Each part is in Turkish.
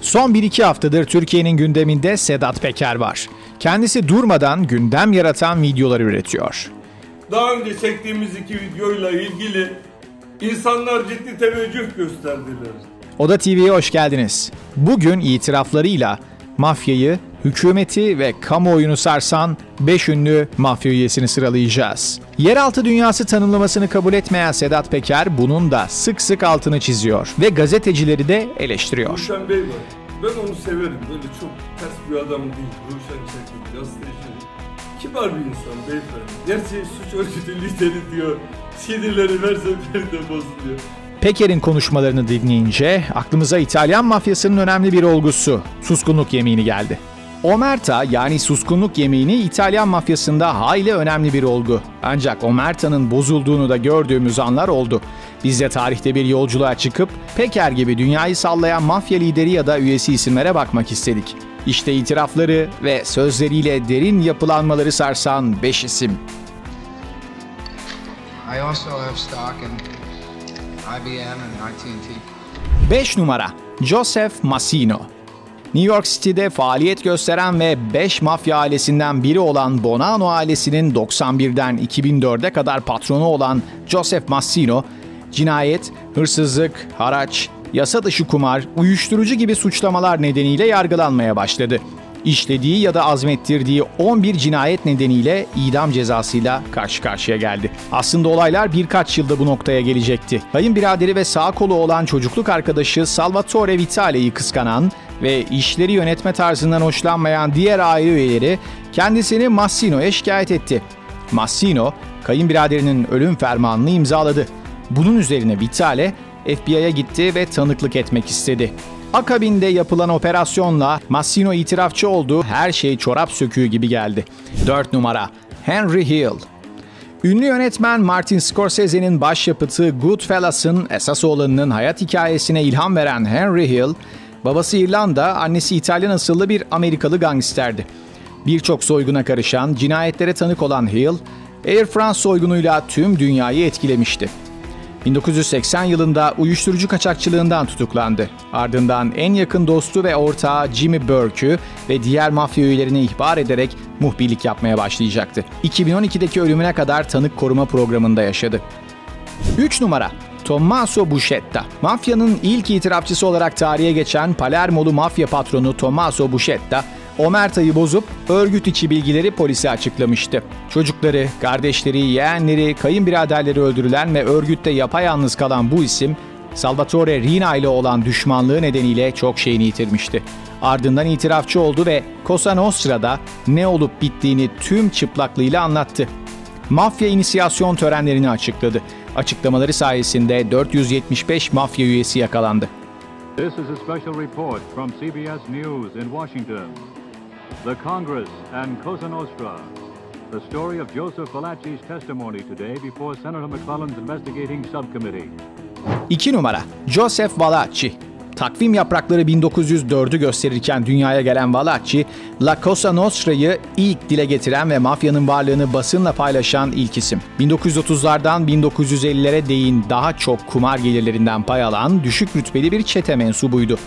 Son 1-2 haftadır Türkiye'nin gündeminde Sedat Peker var. Kendisi durmadan gündem yaratan videolar üretiyor. Daha önce çektiğimiz iki videoyla ilgili insanlar ciddi teveccüh gösterdiler. Oda TV'ye hoş geldiniz. Bugün itiraflarıyla mafyayı, hükümeti ve kamuoyunu sarsan 5 ünlü mafya üyesini sıralayacağız. Yeraltı dünyası tanımlamasını kabul etmeyen Sedat Peker bunun da sık sık altını çiziyor ve gazetecileri de eleştiriyor. Ruşen Bey var. Ben onu severim. Böyle çok ters bir adam değil. Ruşen Çetin, gazeteci. Kibar bir insan beyefendi. Gerçi suç örgütü lideri diyor. CD'leri her seferinde bozuluyor. Peker'in konuşmalarını dinleyince aklımıza İtalyan mafyasının önemli bir olgusu, suskunluk yemini geldi. Omerta yani suskunluk yemini İtalyan mafyasında hayli önemli bir olgu. Ancak Omerta'nın bozulduğunu da gördüğümüz anlar oldu. Biz de tarihte bir yolculuğa çıkıp Peker gibi dünyayı sallayan mafya lideri ya da üyesi isimlere bakmak istedik. İşte itirafları ve sözleriyle derin yapılanmaları sarsan 5 isim. I also have stock in IBM and AT&T. 5 numara Joseph Massino New York City'de faaliyet gösteren ve 5 mafya ailesinden biri olan Bonanno ailesinin 91'den 2004'e kadar patronu olan Joseph Massino, cinayet, hırsızlık, haraç, yasa dışı kumar, uyuşturucu gibi suçlamalar nedeniyle yargılanmaya başladı. İşlediği ya da azmettirdiği 11 cinayet nedeniyle idam cezasıyla karşı karşıya geldi. Aslında olaylar birkaç yılda bu noktaya gelecekti. Kayınbiraderi ve sağ kolu olan çocukluk arkadaşı Salvatore Vitale'yi kıskanan ve işleri yönetme tarzından hoşlanmayan diğer aile üyeleri kendisini Massino'ya şikayet etti. Massino, kayınbiraderinin ölüm fermanını imzaladı. Bunun üzerine Vitale FBI'ya gitti ve tanıklık etmek istedi. Akabinde yapılan operasyonla Massino itirafçı oldu, her şey çorap söküğü gibi geldi. 4 numara Henry Hill Ünlü yönetmen Martin Scorsese'nin başyapıtı Goodfellas'ın esas olanının hayat hikayesine ilham veren Henry Hill, babası İrlanda, annesi İtalyan asıllı bir Amerikalı gangsterdi. Birçok soyguna karışan, cinayetlere tanık olan Hill, Air France soygunuyla tüm dünyayı etkilemişti. 1980 yılında uyuşturucu kaçakçılığından tutuklandı. Ardından en yakın dostu ve ortağı Jimmy Burke'ü ve diğer mafya üyelerini ihbar ederek muhbirlik yapmaya başlayacaktı. 2012'deki ölümüne kadar tanık koruma programında yaşadı. 3 numara Tommaso Buscetta. Mafyanın ilk itirafçısı olarak tarihe geçen Palermolu mafya patronu Tommaso Buscetta, Omerta'yı bozup örgüt içi bilgileri polise açıklamıştı. Çocukları, kardeşleri, yeğenleri, kayınbiraderleri öldürülen ve örgütte yapayalnız kalan bu isim, Salvatore Rina ile olan düşmanlığı nedeniyle çok şeyini yitirmişti. Ardından itirafçı oldu ve Cosa Nostra'da ne olup bittiğini tüm çıplaklığıyla anlattı. Mafya inisiyasyon törenlerini açıkladı. Açıklamaları sayesinde 475 mafya üyesi yakalandı. This is a special report from CBS News in Washington. The Congress and Cosa Nostra. The story of Joseph Valachi's testimony today before Senator McClellan's investigating subcommittee. 2 numara Joseph Valachi Takvim yaprakları 1904'ü gösterirken dünyaya gelen Valachi, La Cosa Nostra'yı ilk dile getiren ve mafyanın varlığını basınla paylaşan ilk isim. 1930'lardan 1950'lere değin daha çok kumar gelirlerinden pay alan düşük rütbeli bir çete mensubuydu.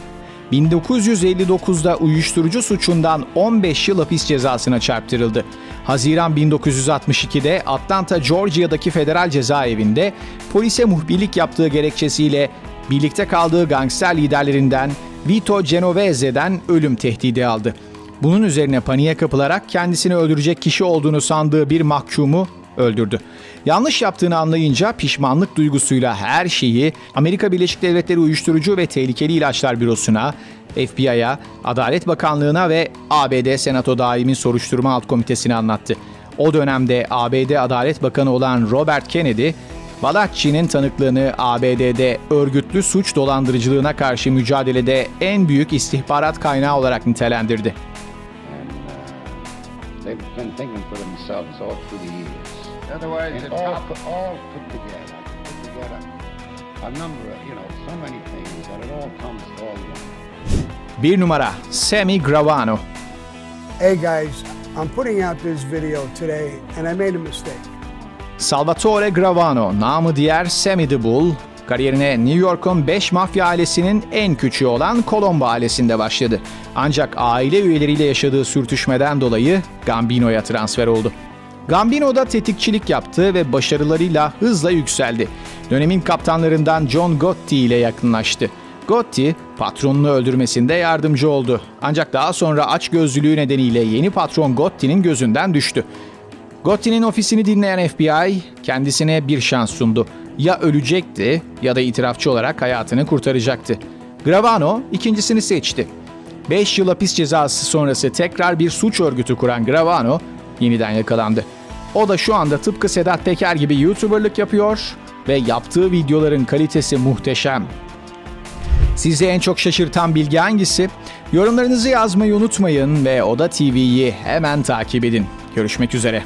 1959'da uyuşturucu suçundan 15 yıl hapis cezasına çarptırıldı. Haziran 1962'de Atlanta, Georgia'daki federal cezaevinde polise muhbirlik yaptığı gerekçesiyle birlikte kaldığı gangster liderlerinden Vito Genovese'den ölüm tehdidi aldı. Bunun üzerine paniğe kapılarak kendisini öldürecek kişi olduğunu sandığı bir mahkumu öldürdü. Yanlış yaptığını anlayınca pişmanlık duygusuyla her şeyi Amerika Birleşik Devletleri Uyuşturucu ve Tehlikeli İlaçlar Bürosu'na, FBI'ya, Adalet Bakanlığı'na ve ABD Senato Daimi Soruşturma Alt Komitesi'ne anlattı. O dönemde ABD Adalet Bakanı olan Robert Kennedy, Balakçı'nın tanıklığını ABD'de örgütlü suç dolandırıcılığına karşı mücadelede en büyük istihbarat kaynağı olarak nitelendirdi. They've been thinking for themselves all through the years. Otherwise, And the all, top put, all put together, put together a number of, you know, so many things that it all comes all together. Bir numara Sammy Gravano. Hey guys, I'm putting out this video today and I made a mistake. Salvatore Gravano, namı diğer Sammy the Bull, kariyerine New York'un 5 mafya ailesinin en küçüğü olan Colombo ailesinde başladı. Ancak aile üyeleriyle yaşadığı sürtüşmeden dolayı Gambino'ya transfer oldu. Gambino da tetikçilik yaptı ve başarılarıyla hızla yükseldi. Dönemin kaptanlarından John Gotti ile yakınlaştı. Gotti, patronunu öldürmesinde yardımcı oldu. Ancak daha sonra açgözlülüğü nedeniyle yeni patron Gotti'nin gözünden düştü. Gotti'nin ofisini dinleyen FBI kendisine bir şans sundu. Ya ölecekti ya da itirafçı olarak hayatını kurtaracaktı. Gravano ikincisini seçti. 5 yıl hapis cezası sonrası tekrar bir suç örgütü kuran Gravano yeniden yakalandı. O da şu anda tıpkı Sedat Peker gibi YouTuber'lık yapıyor ve yaptığı videoların kalitesi muhteşem. Sizi en çok şaşırtan bilgi hangisi? Yorumlarınızı yazmayı unutmayın ve Oda TV'yi hemen takip edin. Görüşmek üzere.